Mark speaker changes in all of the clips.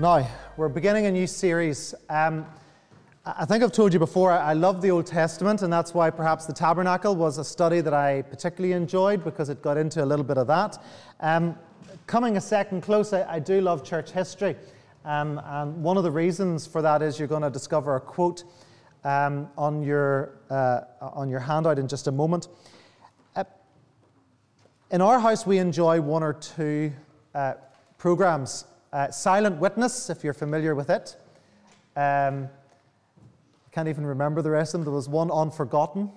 Speaker 1: Now, we're beginning a new series. Um, I think I've told you before, I love the Old Testament, and that's why perhaps the tabernacle was a study that I particularly enjoyed because it got into a little bit of that. Um, coming a second close, I, I, do love church history. Um, and one of the reasons for that is you're going to discover a quote um, on, your, uh, on your handout in just a moment. Uh, in our house, we enjoy one or two uh, programs uh, Silent Witness, if you're familiar with it. Um, can't even remember the rest of them. There was one Unforgotten.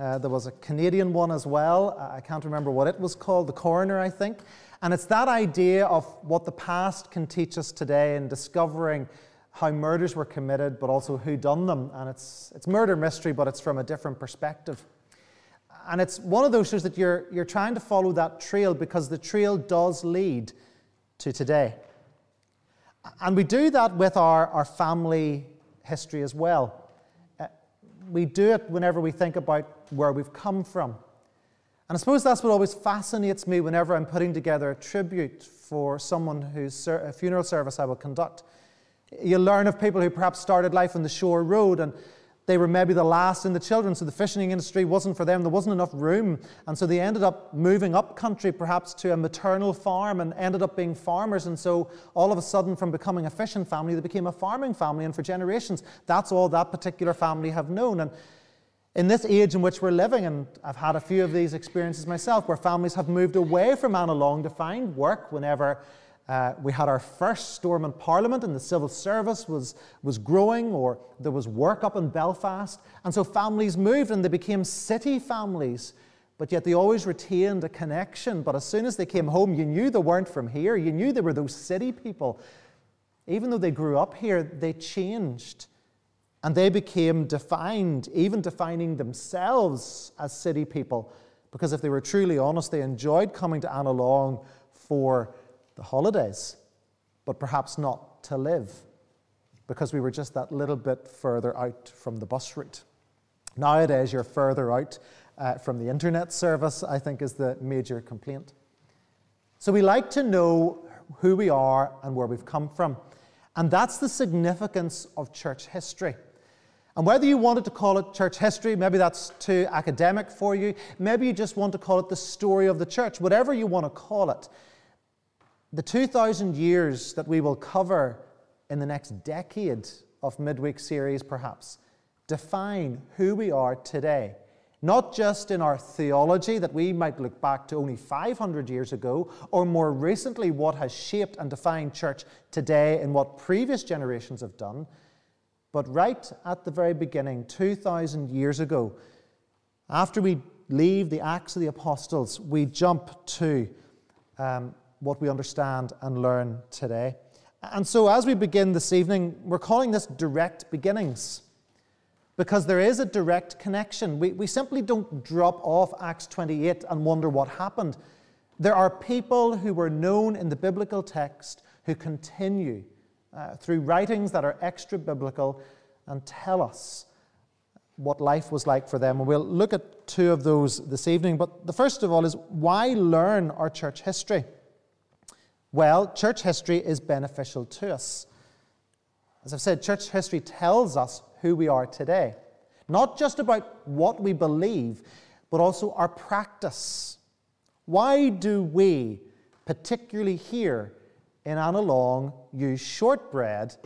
Speaker 1: Uh, there was a Canadian one as well. I can't remember what it was called, The Coroner, I think. And it's that idea of what the past can teach us today in discovering how murders were committed, but also who done them. And it's, it's murder mystery, but it's from a different perspective. And it's one of those shows that you're, you're trying to follow that trail because the trail does lead to today. And we do that with our, our family history as well. Uh, we do it whenever we think about where we've come from. And I suppose that's what always fascinates me whenever I'm putting together a tribute for someone whose funeral service I will conduct. You learn of people who perhaps started life on the shore road and they were maybe the last in the children, so the fishing industry wasn't for them. There wasn't enough room. And so they ended up moving up country, perhaps to a maternal farm, and ended up being farmers. And so all of a sudden, from becoming a fishing family, they became a farming family. And for generations, that's all that particular family have known. And in this age in which we're living, and I've had a few of these experiences myself, where families have moved away from Annalong to find work whenever uh, we had our first Stormont Parliament, and the civil service was, was growing, or there was work up in Belfast. And so families moved and they became city families, but yet they always retained a connection. But as soon as they came home, you knew they weren't from here. You knew they were those city people. Even though they grew up here, they changed. And they became defined, even defining themselves as city people. Because if they were truly honest, they enjoyed coming to Annalong for the holidays, but perhaps not to live because we were just that little bit further out from the bus route. Nowadays, you're further out uh, from the internet service, I think, is the major complaint. So we like to know who we are and where we've come from. And that's the significance of church history. And whether you wanted to call it church history, maybe that's too academic for you, maybe you just want to call it the story of the church, whatever you want to call it, the 2,000 years that we will cover in the next decade of midweek series, perhaps, define who we are today. Not just in our theology, that we might look back to only 500 years ago, or more recently, what has shaped and defined church today and what previous generations have done, but right at the very beginning, 2,000 years ago, after we leave the Acts of the Apostles, we jump to um, what we understand and learn today. And so, as we begin this evening, we're calling this direct beginnings because there is a direct connection. We, we simply don't drop off Acts 28 and wonder what happened. There are people who were known in the biblical text who continue uh, through writings that are extra biblical and tell us what life was like for them. And we'll look at two of those this evening. But the first of all is why learn our church history? Well, church history is beneficial to us. As I've said, church history tells us who we are today, not just about what we believe, but also our practice. Why do we, particularly here in Annalong, use shortbread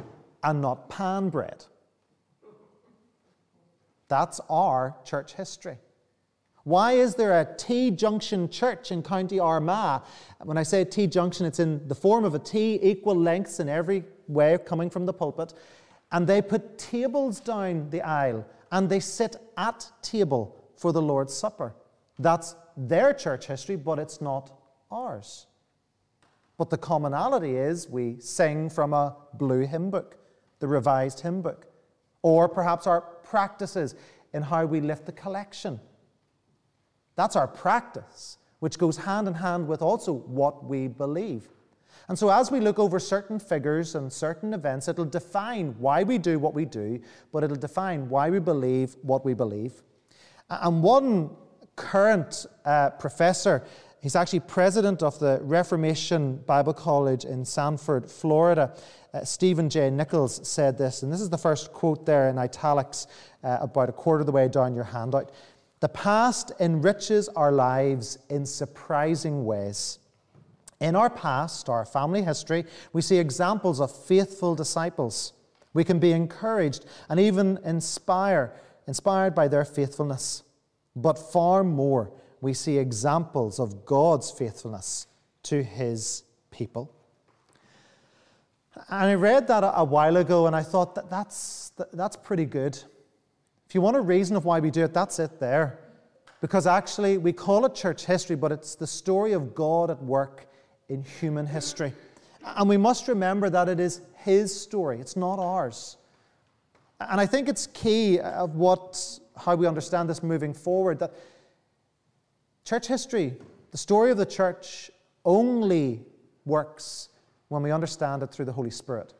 Speaker 1: and not pan bread? That's our church history. Why is there a T Junction church in County Armagh? When I say T Junction, it's in the form of a T, equal lengths in every way coming from the pulpit. And they put tables down the aisle and they sit at table for the Lord's Supper. That's their church history, but it's not ours. But the commonality is we sing from a blue hymn book, the revised hymn book, or perhaps our practices in how we lift the collection that's our practice, which goes hand in hand with also what we believe. And so, as we look over certain figures and certain events, it'll define why we do what we do, but it'll define why we believe what we believe. And one current uh, professor He's actually president of the Reformation Bible College in Sanford, Florida. Uh, Stephen J. Nichols said this, and this is the first quote there in italics, uh, about a quarter of the way down your handout. The past enriches our lives in surprising ways. In our past, our family history, we see examples of faithful disciples. We can be encouraged and even inspire, inspired by their faithfulness. But far more, we see examples of God's faithfulness to his people. And I read that a, while ago and I thought that that's, that's pretty good. If you want a reason of why we do it, that's it there. Because actually, we call it church history, but it's the story of God at work in human history. And we must remember that it is His story, it's not ours. And I think it's key of what, how we understand this moving forward that Church history, the story of the church, only works when we understand it through the Holy Spirit.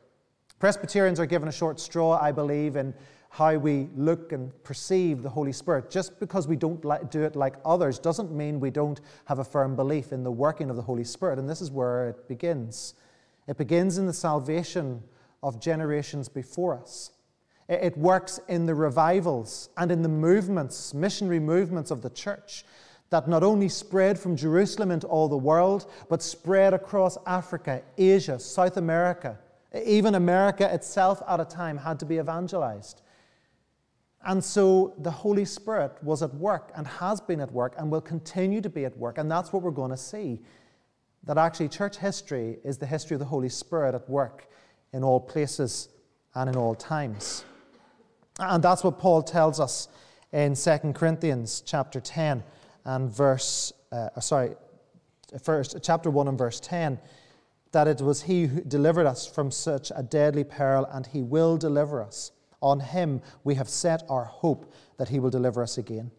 Speaker 1: Presbyterians are given a short straw, I believe, in how we look and perceive the Holy Spirit. Just because we don't do it like others doesn't mean we don't have a firm belief in the working of the Holy Spirit. And this is where it begins. It begins in the salvation of generations before us. It works in the revivals and in the movements, missionary movements of the church that not only spread from Jerusalem into all the world, but spread across Africa, Asia, South America. Even America itself at a time had to be evangelized. And so the Holy Spirit was at work and has been at work and will continue to be at work. And that's what we're going to see. That actually, church history is the history of the Holy Spirit at work in all places and in all times. And that's what Paul tells us in 2 Corinthians chapter 10 and verse, uh, uh, sorry, first, chapter 1 and verse 10, that it was He who delivered us from such a deadly peril, and He will deliver us. On Him we have set our hope that He will deliver us again.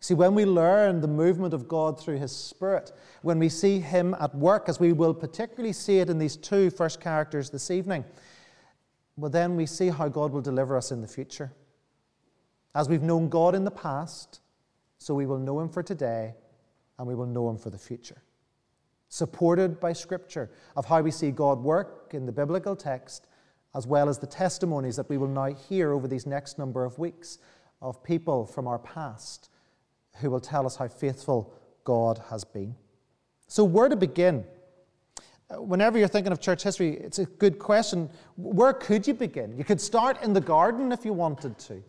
Speaker 1: See, when we learn the movement of God through His Spirit, when we see Him at work, as we will particularly see it in these two first characters this evening, well, then we see how God will deliver us in the future. As we've known God in the past, so we will know him for today and we will know him for the future. Supported by scripture of how we see God work in the biblical text, as well as the testimonies that we will now hear over these next number of weeks of people from our past who will tell us how faithful God has been. So, where to begin? Uh, whenever you're thinking of church history, it's a good question. Where could you begin? You could start in the garden if you wanted to.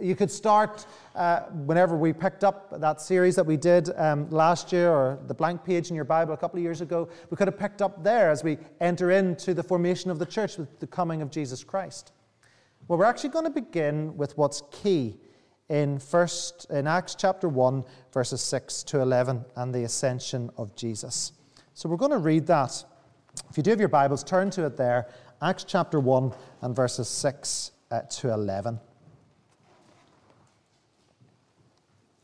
Speaker 1: You could start uh, whenever we picked up that series that we did um, last year, or the blank page in your Bible a couple of years ago. We could have picked up there as we enter into the formation of the church with the coming of Jesus Christ. Well, we're actually going to begin with what's key in first in Acts chapter 1 verses 6 to 11 and the ascension of Jesus. So we're going to read that. If you do have your Bibles, turn to it there, Acts chapter 1 and verses 6 uh, to 11.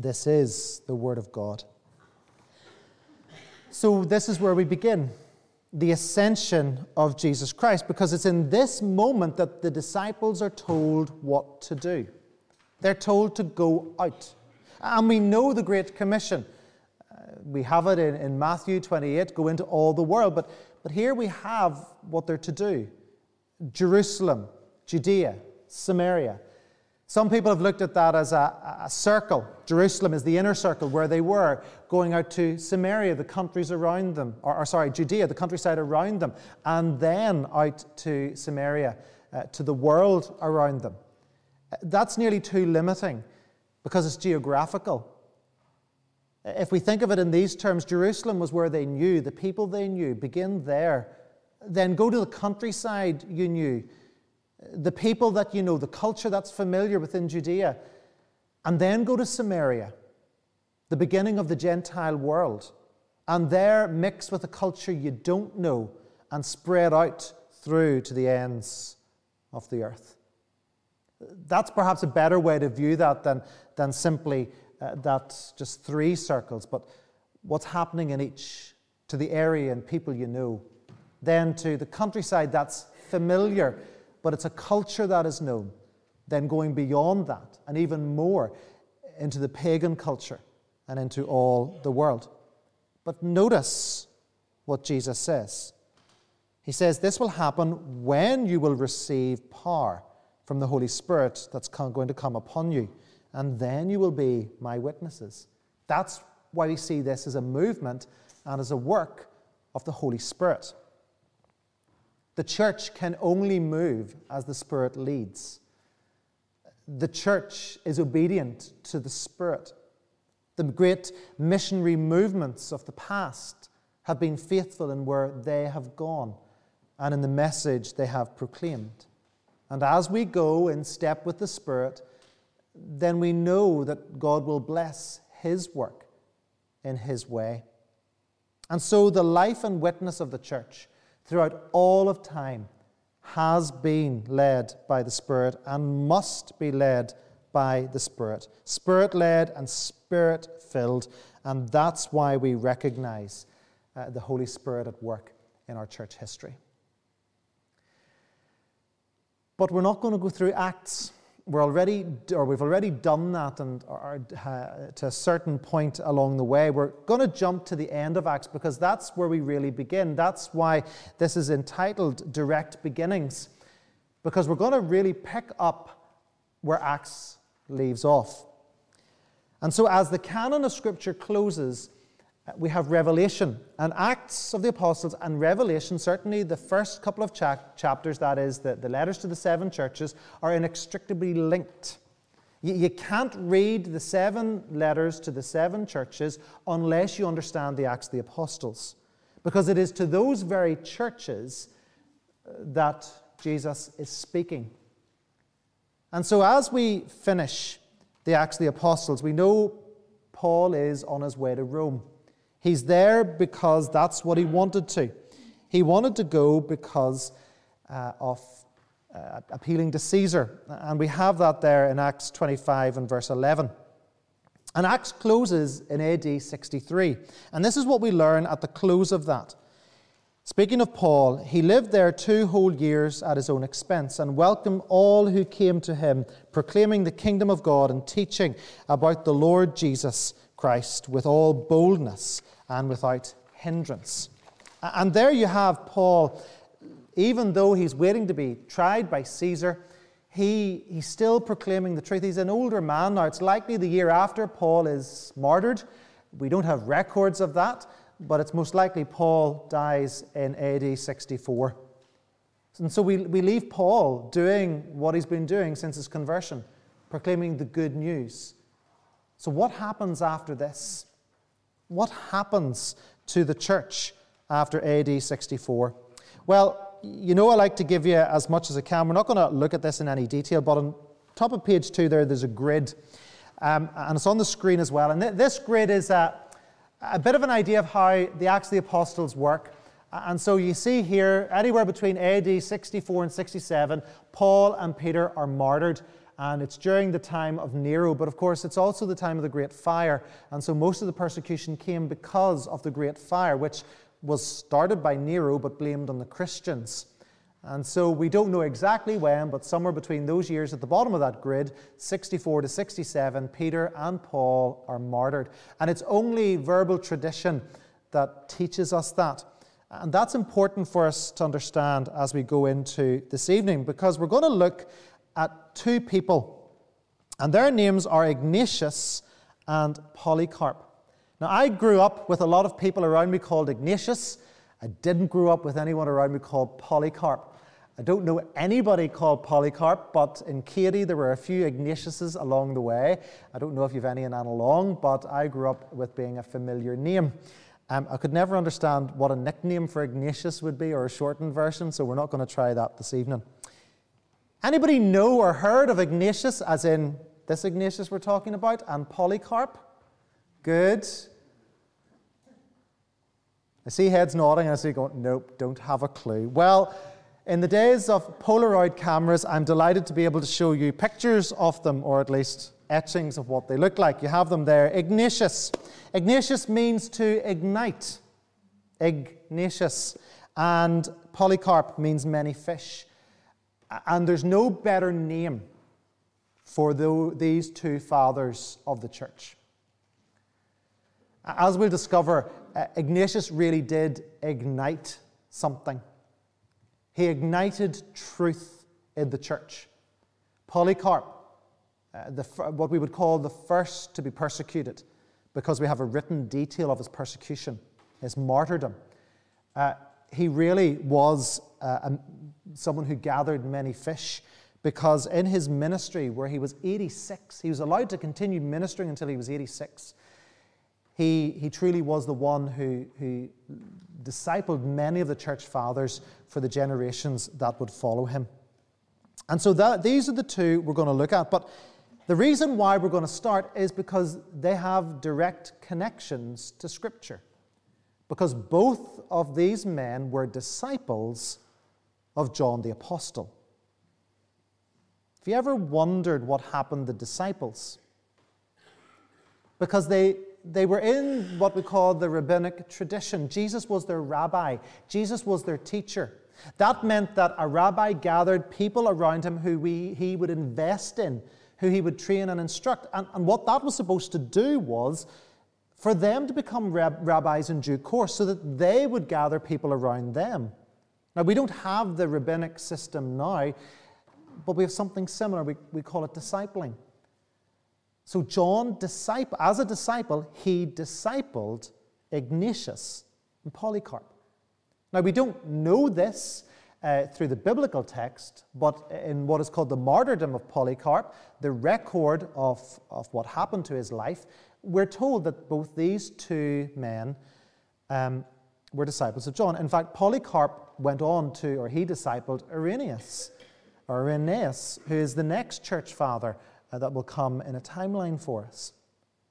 Speaker 1: This is the Word of God. So, this is where we begin the ascension of Jesus Christ, because it's in this moment that the disciples are told what to do. They're told to go out. And we know the Great Commission. Uh, we have it in, in Matthew 28 go into all the world. But, but here we have what they're to do Jerusalem, Judea, Samaria. Some people have looked at that as a, a, circle. Jerusalem is the inner circle where they were, going out to Samaria, the countries around them, or, or sorry, Judea, the countryside around them, and then out to Samaria, uh, to the world around them. That's nearly too limiting because it's geographical. If we think of it in these terms, Jerusalem was where they knew, the people they knew, begin there. Then go to the countryside you knew the people that you know, the culture that's familiar within Judea, and then go to Samaria, the beginning of the Gentile world, and there mix with a culture you don't know and spread out through to the ends of the earth. That's perhaps a better way to view that than, than simply uh, that just three circles, but what's happening in each, to the area and people you know, then to the countryside that's familiar but it's a culture that is known. Then going beyond that and even more into the pagan culture and into all the world. But notice what Jesus says. He says, This will happen when you will receive power from the Holy Spirit that's going to come upon you, and then you will be my witnesses. That's why we see this as a movement and as a work of the Holy Spirit. The church can only move as the Spirit leads. The church is obedient to the Spirit. The great missionary movements of the past have been faithful in where they have gone and in the message they have proclaimed. And as we go in step with the Spirit, then we know that God will bless His work in His way. And so the life and witness of the church throughout all of time has been led by the Spirit and must be led by the Spirit. Spirit led and Spirit filled. And that's why we recognize uh, the Holy Spirit at work in our church history. But we're not going to go through Acts we're already, or we've already done that and are, uh, to a certain point along the way. We're going to jump to the end of Acts because that's where we really begin. That's why this is entitled Direct Beginnings, because we're going to really pick up where Acts leaves off. And so, as the canon of Scripture closes, we have Revelation and Acts of the Apostles and Revelation, certainly the first couple of cha- chapters, that is, the, the letters to the seven churches, are inextricably linked. You, you can't read the seven letters to the seven churches unless you understand the Acts of the Apostles, because it is to those very churches uh, that Jesus is speaking. And so, as we finish the Acts of the Apostles, we know Paul is on his way to Rome. He's there because that's what he wanted to. He wanted to go because uh, of uh, appealing to Caesar. And we have that there in Acts 25 and verse 11. And Acts closes in AD 63. And this is what we learn at the close of that. Speaking of Paul, he lived there two whole years at his own expense and welcomed all who came to him, proclaiming the kingdom of God and teaching about the Lord Jesus Christ with all boldness and without hindrance. And there you have Paul, even though he's waiting to be tried by Caesar, he, he's still proclaiming the truth. He's an older man now. It's likely the year after Paul is martyred. We don't have records of that, but it's most likely Paul dies in AD 64. And so we, we leave Paul doing what he's been doing since his conversion, proclaiming the good news. So, what happens after this? What happens to the church after AD 64? Well, you know, I like to give you as much as I can. We're not going to look at this in any detail, but on top of page two there, there's a grid, um, and it's on the screen as well. And th- this grid is a, a bit of an idea of how the Acts of the Apostles work. And so you see here, anywhere between AD 64 and 67, Paul and Peter are martyred and it's during the time of Nero, but of course it's also the time of the Great Fire, and so most of the persecution came because of the Great Fire, which was started by Nero but blamed on the Christians. And so we don't know exactly when, but somewhere between those years at the bottom of that grid, 64 to 67, Peter and Paul are martyred. And it's only verbal tradition that teaches us that. And that's important for us to understand as we go into this evening, because we're going to look at two people And their names are Ignatius and Polycarp. Now, I grew up with a lot of people around me called Ignatius. I didn't grow up with anyone around me called Polycarp. I don't know anybody called Polycarp, but in Katy there were a few Ignatiuses along the way. I don't know if you've any in Annalong, but I grew up with being a familiar name. Um, I could never understand what a nickname for Ignatius would be or a shortened version, so we're not going to try that this evening. Anybody know or heard of Ignatius, as in this Ignatius we're talking about, and Polycarp? Good. I see heads nodding and I see going, nope, don't have a clue. Well, in the days of Polaroid cameras, I'm delighted to be able to show you pictures of them, or at least etchings of what they look like. You have them there. Ignatius. Ignatius means to ignite. Ignatius. And Polycarp means many fish. And there's no better name for the, these two fathers of the church. As we'll discover, Ignatius really did ignite something. He ignited truth in the church. Polycarp, uh, the, what we would call the first to be persecuted, because we have a written detail of his persecution, his martyrdom. Uh, he really was uh, a, someone who gathered many fish because in his ministry, where he was 86, he was allowed to continue ministering until he was 86. He, he truly was the one who, who discipled many of the church fathers for the generations that would follow him. And so that, these are the two we're going to look at. But the reason why we're going to start is because they have direct connections to Scripture. Because both of these men were disciples of John the Apostle. Have you ever wondered what happened to disciples? Because they, they were in what we call the rabbinic tradition. Jesus was their rabbi, Jesus was their teacher. That meant that a rabbi gathered people around him who we, he would invest in, who he would train and instruct. And, and what that was supposed to do was for them to become rab- rabbis in due course so that they would gather people around them. Now, we don't have the rabbinic system now, but we have something similar. We, we call it discipling. So John, disciple, as a disciple, he discipled Ignatius and Polycarp. Now we don't know this uh, through the biblical text, but in what is called the martyrdom of Polycarp, the record of, of what happened to his life, we're told that both these two men um, were disciples of John. In fact, Polycarp went on to, or he discipled Irenaeus, or Irenaeus, who is the next church father uh, that will come in a timeline for us.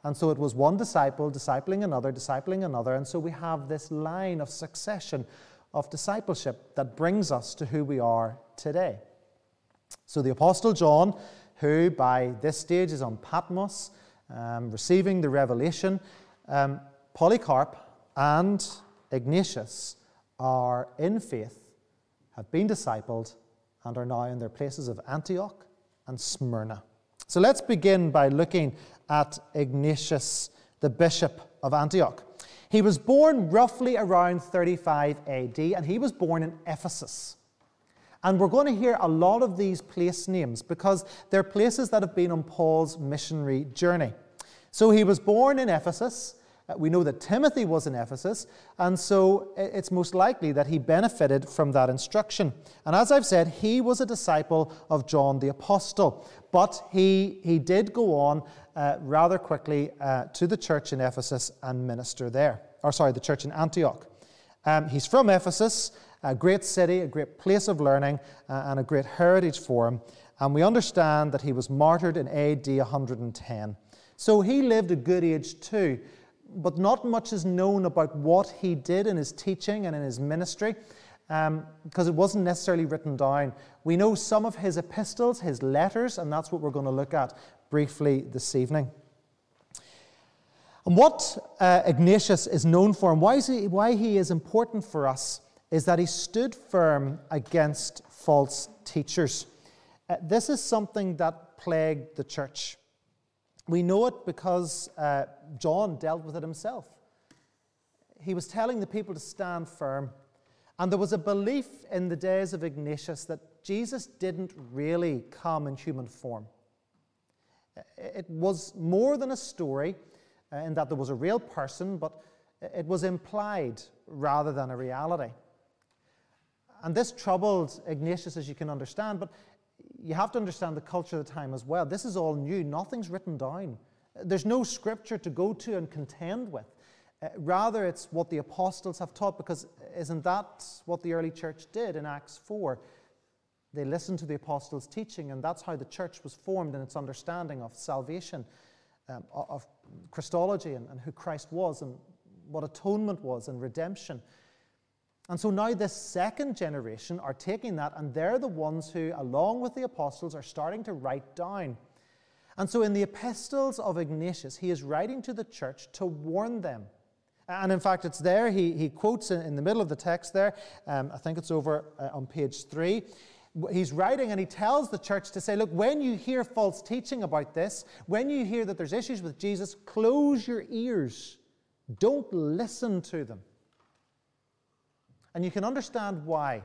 Speaker 1: And so it was one disciple discipling another, discipling another, and so we have this line of succession of discipleship that brings us to who we are today. So the Apostle John, who by this stage is on Patmos, um, receiving the revelation, um, Polycarp and Ignatius are in faith, have been discipled, and are now in their places of Antioch and Smyrna. So let's begin by looking at Ignatius, the bishop of Antioch. He was born roughly around 35 AD, and he was born in Ephesus. And we're going to hear a lot of these place names because they're places that have been on Paul's missionary journey. So he was born in Ephesus. Uh, we know that Timothy was in Ephesus, and so it's most likely that he benefited from that instruction. And as I've said, he was a disciple of John the Apostle, but he, he did go on uh, rather quickly uh, to the church in Ephesus and minister there. Or, sorry, the church in Antioch. Um, he's from Ephesus, a great city, a great place of learning, uh, and a great heritage for him. And we understand that he was martyred in AD 110. So he lived a good age too but not much is known about what he did in his teaching and in his ministry um, because it wasn't necessarily written down. We know some of his epistles, his letters, and that's what we're going to look at briefly this evening. And what uh, Ignatius is known for and why, he, why he is important for us is that he stood firm against false teachers. Uh, this is something that plagued the church. We know it because uh, John dealt with it himself. He was telling the people to stand firm. And there was a belief in the days of Ignatius that Jesus didn't really come in human form. It was more than a story uh, in that there was a real person, but it was implied rather than a reality. And this troubled Ignatius, as you can understand, but you have to understand the culture of the time as well. This is all new, nothing's written down. There's no scripture to go to and contend with. Uh, rather, it's what the apostles have taught, because isn't that what the early church did in Acts 4? They listened to the apostles' teaching, and that's how the church was formed in its understanding of salvation, um, of Christology, and, and who Christ was, and what atonement was, and redemption. And so now this second generation are taking that, and they're the ones who, along with the apostles, are starting to write down. And so in the epistles of Ignatius, he is writing to the church to warn them. And in fact, it's there, he, he quotes in, in the middle of the text there, um, I think it's over uh, on page three. He's writing and he tells the church to say, Look, when you hear false teaching about this, when you hear that there's issues with Jesus, close your ears. Don't listen to them. And you can understand why.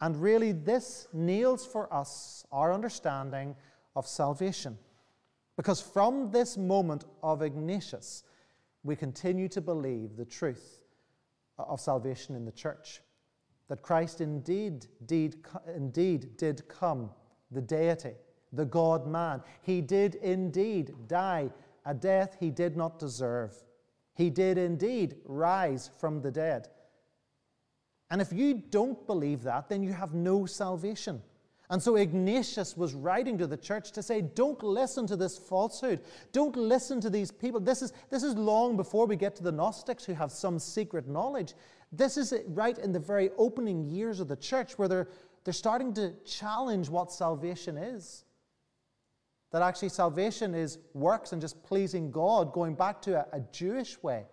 Speaker 1: And really, this nails for us our understanding of salvation. Because from this moment of Ignatius, we continue to believe the truth of salvation in the church. That Christ indeed, indeed, indeed did come, the deity, the God man. He did indeed die a death he did not deserve. He did indeed rise from the dead. And if you don't believe that, then you have no salvation. And so Ignatius was writing to the church to say, don't listen to this falsehood. Don't listen to these people. This is, this is long before we get to the Gnostics who have some secret knowledge. This is right in the very opening years of the church where they're, they're starting to challenge what salvation is. That actually salvation is works and just pleasing God, going back to a, a Jewish way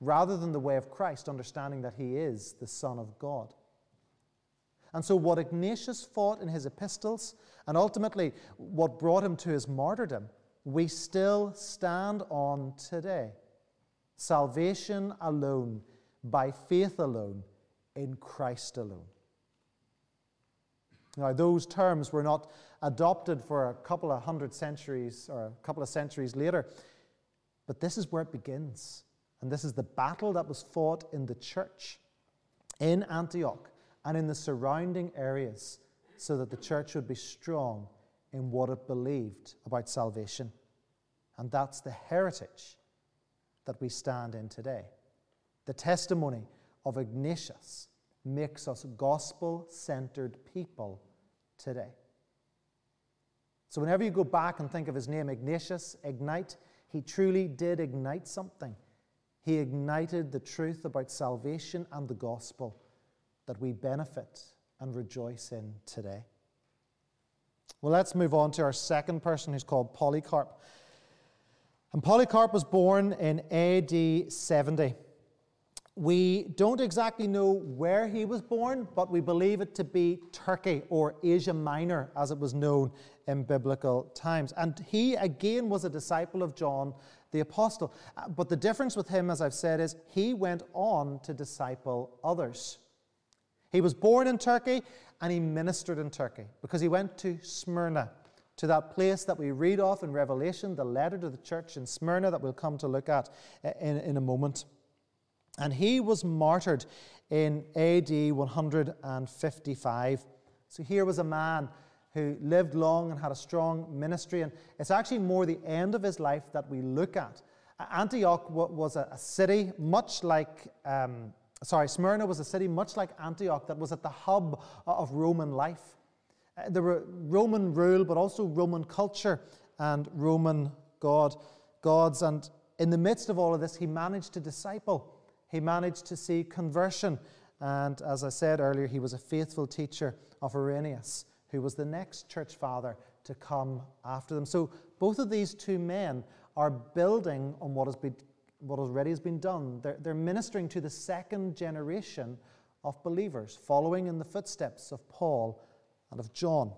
Speaker 1: rather than the way of Christ, understanding that he is the Son of God. And so, what Ignatius fought in his epistles, and ultimately what brought him to his martyrdom, we still stand on today. Salvation alone, by faith alone, in Christ alone. Now, those terms were not adopted for a couple of hundred centuries or a couple of centuries later, but this is where it begins. And this is the battle that was fought in the church in Antioch and in the surrounding areas so that the church would be strong in what it believed about salvation. And that's the heritage that we stand in today. The testimony of Ignatius makes us gospel centered people today. So, whenever you go back and think of his name, Ignatius, ignite, he truly did ignite something. He ignited the truth about salvation and the gospel that we benefit and rejoice in today. Well, let's move on to our second person who's called Polycarp. And Polycarp was born in AD 70. We don't exactly know where he was born, but we believe it to be Turkey or Asia Minor, as it was known in biblical times. And he, again, was a disciple of John the apostle. Uh, but the difference with him, as I've said, is he went on to disciple others. He was born in Turkey and he ministered in Turkey because he went to Smyrna, to that place that we read of in Revelation, the letter to the church in Smyrna that we'll come to look at uh, in, in a moment. And he was martyred in AD 155. So here was a man who lived long and had a strong ministry. And it's actually more the end of his life that we look at. Antioch was a city much like, um, sorry, Smyrna was a city much like Antioch that was at the hub of Roman life. Uh, there were Roman rule, but also Roman culture and Roman God, gods. And in the midst of all of this, he managed to disciple. He managed to see conversion. And as I said earlier, he was a faithful teacher of Irenaeus who was the next church father to come after them. So both of these two men are building on what has been what already has been done. They're, they're ministering to the second generation of believers, following in the footsteps of Paul and of John.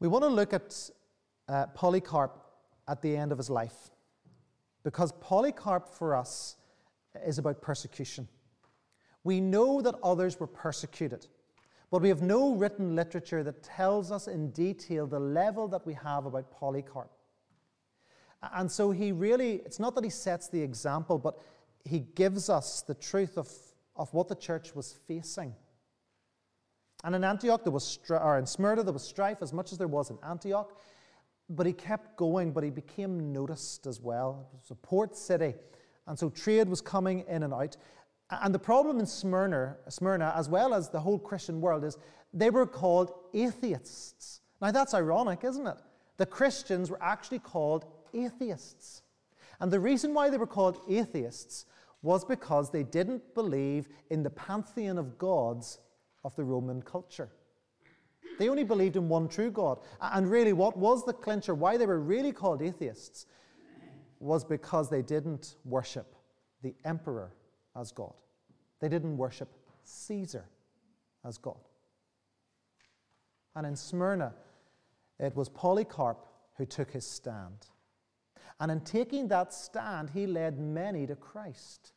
Speaker 1: We want to look at uh, Polycarp at the end of his life because Polycarp for us is about persecution. We know that others were persecuted. But we have no written literature that tells us in detail the level that we have about Polycarp. And so he really, it's not that he sets the example, but he gives us the truth of, of what the church was facing. And in Antioch, there was, or in Smyrna, there was strife as much as there was in Antioch. But he kept going, but he became noticed as well. It was a port city. And so trade was coming in and out. And the problem in Smyrna, Smyrna, as well as the whole Christian world, is they were called atheists. Now that's ironic, isn't it? The Christians were actually called atheists. And the reason why they were called atheists was because they didn't believe in the pantheon of gods of the Roman culture. They only believed in one true God. And really, what was the clincher, why they were really called atheists, was because they didn't worship the emperor as God. They didn't worship Caesar as God. And in Smyrna, it was Polycarp who took his stand. And in taking that stand, he led many to Christ.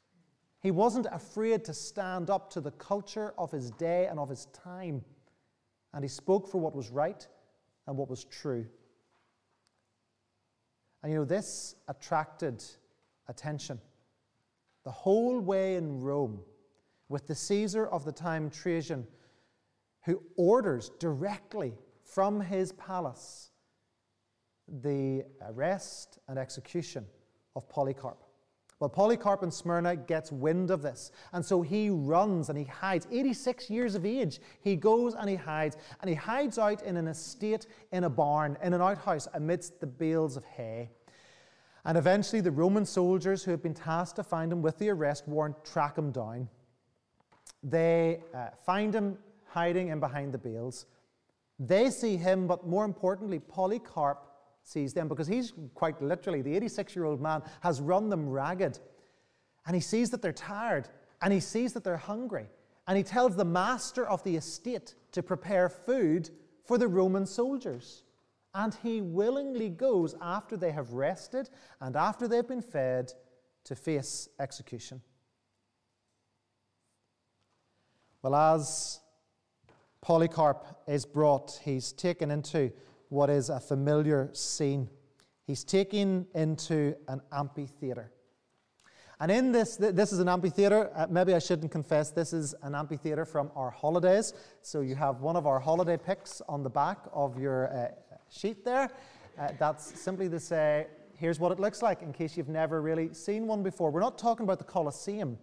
Speaker 1: He wasn't afraid to stand up to the culture of his day and of his time. And he spoke for what was right and what was true. And you know, this attracted attention. The whole way in Rome, with the Caesar of the time, Trajan, who orders directly from his palace the arrest and execution of Polycarp. Well, Polycarp in Smyrna gets wind of this, and so he runs and he hides. 86 years of age, he goes and he hides, and he hides out in an estate in a barn, in an outhouse, amidst the bales of hay. And eventually, the Roman soldiers who had been tasked to find him with the arrest warrant track him down. They uh, find him hiding in behind the bales. They see him, but more importantly, Polycarp sees them because he's quite literally, the 86 year old man has run them ragged. And he sees that they're tired and he sees that they're hungry. And he tells the master of the estate to prepare food for the Roman soldiers. And he willingly goes after they have rested and after they've been fed to face execution. Well, as Polycarp is brought, he's taken into what is a familiar scene. He's taken into an amphitheater. And in this, this is an amphitheater. Uh, maybe I shouldn't confess, this is an amphitheater from our holidays. So you have one of our holiday pics on the back of your uh, sheet there. Uh, that's simply to say, here's what it looks like in case you've never really seen one before. We're not talking about the Colosseum.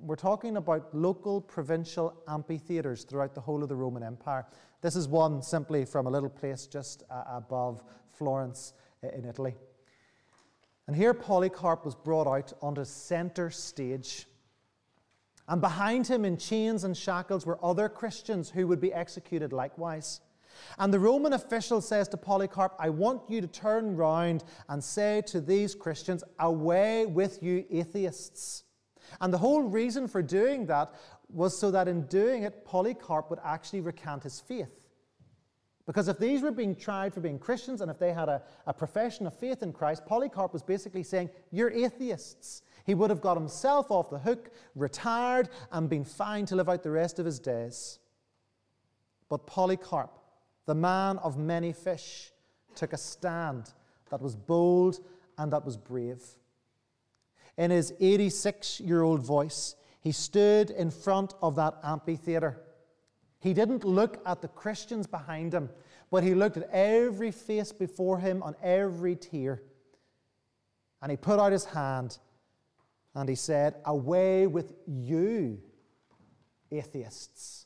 Speaker 1: We're talking about local provincial amphitheatres throughout the whole of the Roman Empire. This is one simply from a little place just uh, above Florence uh, in Italy. And here Polycarp was brought out onto center stage. And behind him, in chains and shackles, were other Christians who would be executed likewise. And the Roman official says to Polycarp, I want you to turn round and say to these Christians, Away with you, atheists. And the whole reason for doing that was so that in doing it, Polycarp would actually recant his faith. Because if these were being tried for being Christians and if they had a, a profession of faith in Christ, Polycarp was basically saying, You're atheists. He would have got himself off the hook, retired, and been fine to live out the rest of his days. But Polycarp, the man of many fish, took a stand that was bold and that was brave. In his 86 year old voice, he stood in front of that amphitheater. He didn't look at the Christians behind him, but he looked at every face before him on every tier. And he put out his hand and he said, Away with you, atheists.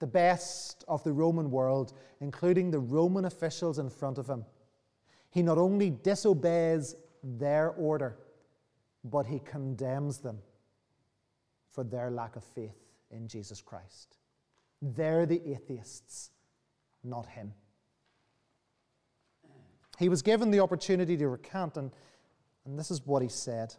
Speaker 1: The best of the Roman world, including the Roman officials in front of him he not only disobeys their order, but he condemns them for their lack of faith in Jesus Christ. They're the atheists, not him. He was given the opportunity to recant, and, and this is what he said.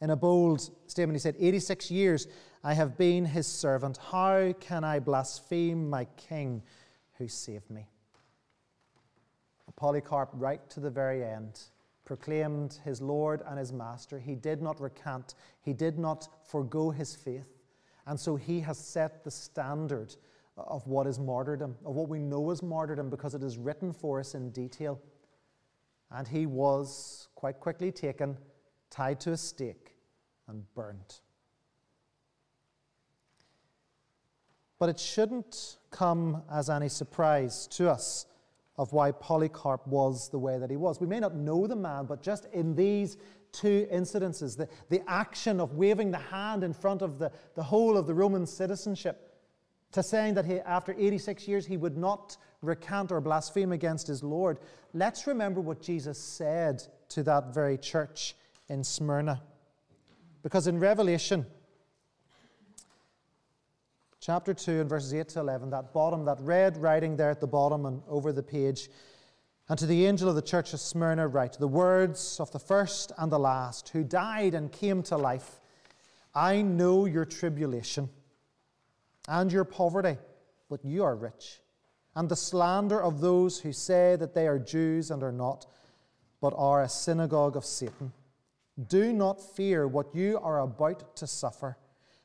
Speaker 1: In a bold statement, he said, 86 years I have been his servant. How can I blaspheme my king who saved me? Polycarp, right to the very end, proclaimed his Lord and his Master. He did not recant, he did not forego his faith. And so he has set the standard of what is martyrdom, of what we know as martyrdom, because it is written for us in detail. And he was quite quickly taken, tied to a stake, and burnt. But it shouldn't come as any surprise to us of why Polycarp was the way that he was. We may not know the man, but just in these two incidences, the, the action of waving the hand in front of the, the whole of the Roman citizenship, to saying that he, after 86 years he would not recant or blaspheme against his Lord, let's remember what Jesus said to that very church in Smyrna. Because in Revelation, chapter 2 and verses 8 to 11, that bottom, that red writing there at the bottom and over the page, and to the angel of the church of Smyrna, write the words of the first and the last, who died and came to life. I know your tribulation and your poverty, but you are rich, and the slander of those who say that they are Jews and are not, but are a synagogue of Satan. Do not fear what you are about to suffer.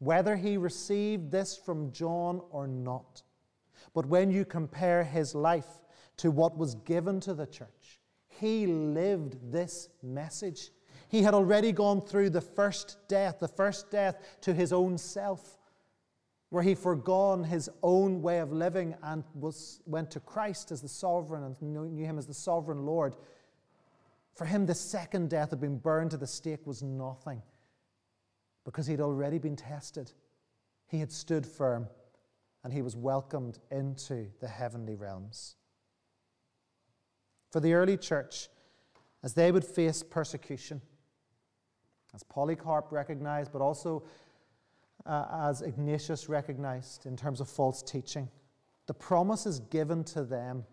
Speaker 1: whether he received this from John or not. But when you compare his life to what was given to the church, he lived this message. He had already gone through the first death, the first death to his own self, where he forgone his own way of living and was, went to Christ as the sovereign and knew him as the sovereign Lord. For him, the second death of being burned to the stake was nothing because he'd already been tested. He had stood firm and he was welcomed into the heavenly realms. For the early church, as they would face persecution, as Polycarp recognized, but also uh, as Ignatius recognized in terms of false teaching, the promise is given to them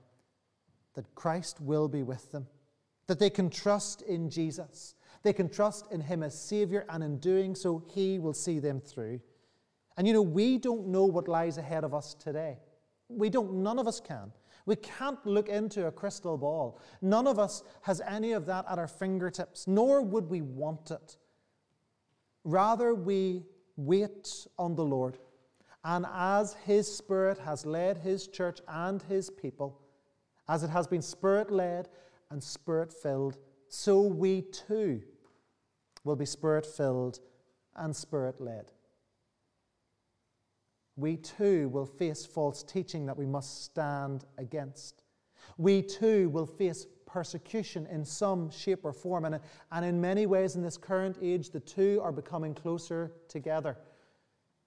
Speaker 1: that Christ will be with them, that they can trust in Jesus, they can trust in Him as Savior, and in doing so, He will see them through. And you know, we don't know what lies ahead of us today. We don't, none of us can. We can't look into a crystal ball. None of us has any of that at our fingertips, nor would we want it. Rather, we wait on the Lord. And as His Spirit has led His church and His people, as it has been Spirit led and Spirit filled, so we too will be spirit filled and spirit led. We too will face false teaching that we must stand against. We too will face persecution in some shape or form. And, and in many ways, in this current age, the two are becoming closer together,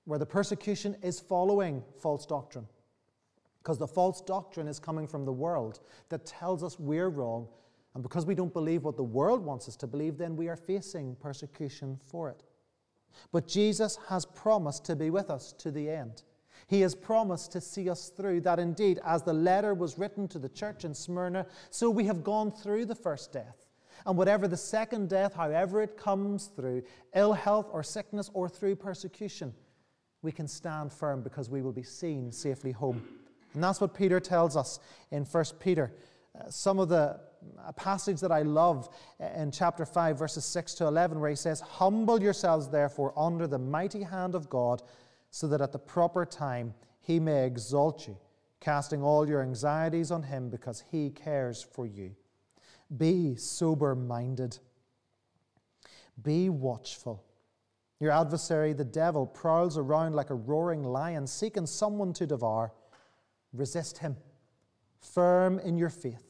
Speaker 1: where the persecution is following false doctrine. Because the false doctrine is coming from the world that tells us we're wrong and because we don't believe what the world wants us to believe, then we are facing persecution for it. But Jesus has promised to be with us to the end. He has promised to see us through that indeed, as the letter was written to the church in Smyrna, so we have gone through the first death. And whatever the second death, however it comes through ill health or sickness or through persecution, we can stand firm because we will be seen safely home. And that's what Peter tells us in 1 Peter. Uh, some of the a passage that I love in chapter 5, verses 6 to 11, where he says, Humble yourselves, therefore, under the mighty hand of God, so that at the proper time he may exalt you, casting all your anxieties on him because he cares for you. Be sober minded, be watchful. Your adversary, the devil, prowls around like a roaring lion, seeking someone to devour. Resist him, firm in your faith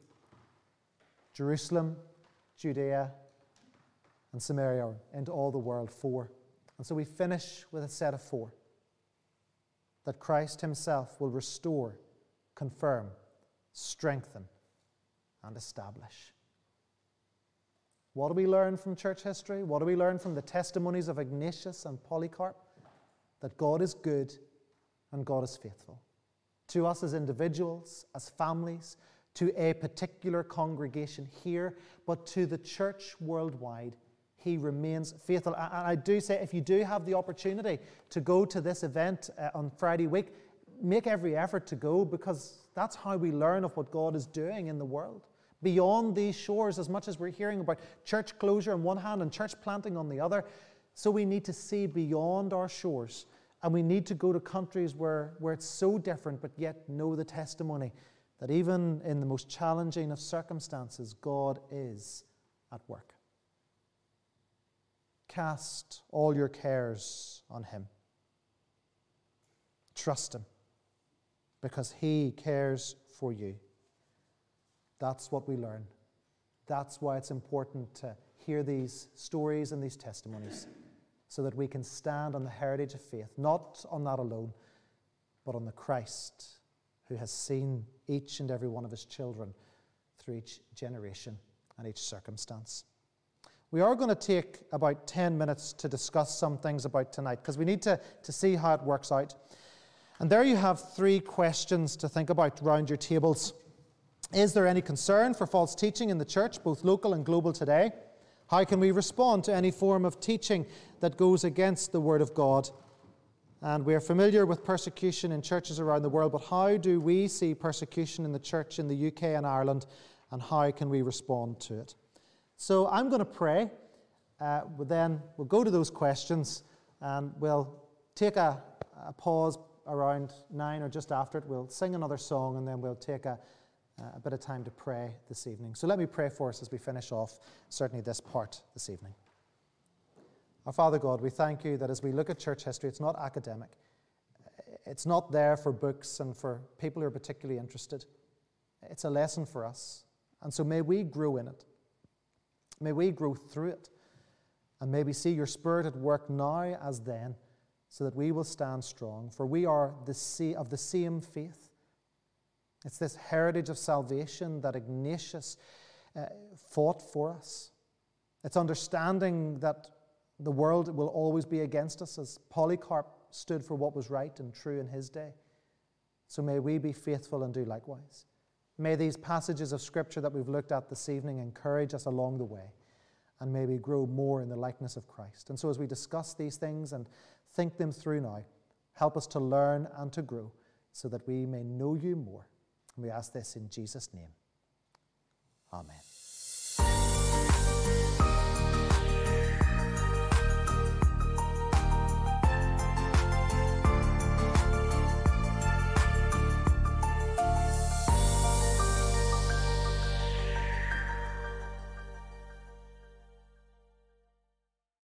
Speaker 1: Jerusalem, Judea, and Samaria, and all the world, four. And so we finish with a set of four that Christ Himself will restore, confirm, strengthen, and establish. What do we learn from church history? What do we learn from the testimonies of Ignatius and Polycarp? That God is good and God is faithful. To us as individuals, as families, to a particular congregation here, but to the church worldwide, he remains faithful. And I do say, if you do have the opportunity to go to this event uh, on Friday week, make every effort to go because that's how we learn of what God is doing in the world. Beyond these shores, as much as we're hearing about church closure on one hand and church planting on the other, so we need to see beyond our shores. And we need to go to countries where, where it's so different, but yet know the testimony that even in the most challenging of circumstances, God is at work. Cast all your cares on Him. Trust Him because He cares for you. That's what we learn. That's why it's important to hear these stories and these testimonies so that we can stand on the heritage of faith, not on that alone, but on the Christ who has seen each and every one of his children through each generation and each circumstance. We are going to take about 10 minutes to discuss some things about tonight because we need to, to see how it works out. And there you have three questions to think about round your tables. Is there any concern for false teaching in the church, both local and global today? How can we respond to any form of teaching that goes against the Word of God? And we are familiar with persecution in churches around the world, but how do we see persecution in the church in the UK and Ireland, and how can we respond to it? So I'm going to pray. Uh, then we'll go to those questions and we'll take a, a pause around nine or just after it. We'll sing another song and then we'll take a, a bit of time to pray this evening. So let me pray for us as we finish off, certainly this part this evening. Our Father God, we thank you that as we look at church history, it's not academic. It's not there for books and for people who are particularly interested. It's a lesson for us. And so may we grow in it. May we grow through it. And may we see your Spirit at work now as then so that we will stand strong. For we are the of the same faith. It's this heritage of salvation that Ignatius uh, fought for us. It's understanding that the world will always be against us, as Polycarp stood for what was right and true in his day. So may we be faithful and do likewise. May these passages of Scripture that we've looked at this evening encourage us along the way, and may we grow more in the likeness of Christ. And so, as we discuss these things and Think them through now. Help us to learn and to grow so that we may know you more. And we ask this in Jesus' name. Amen.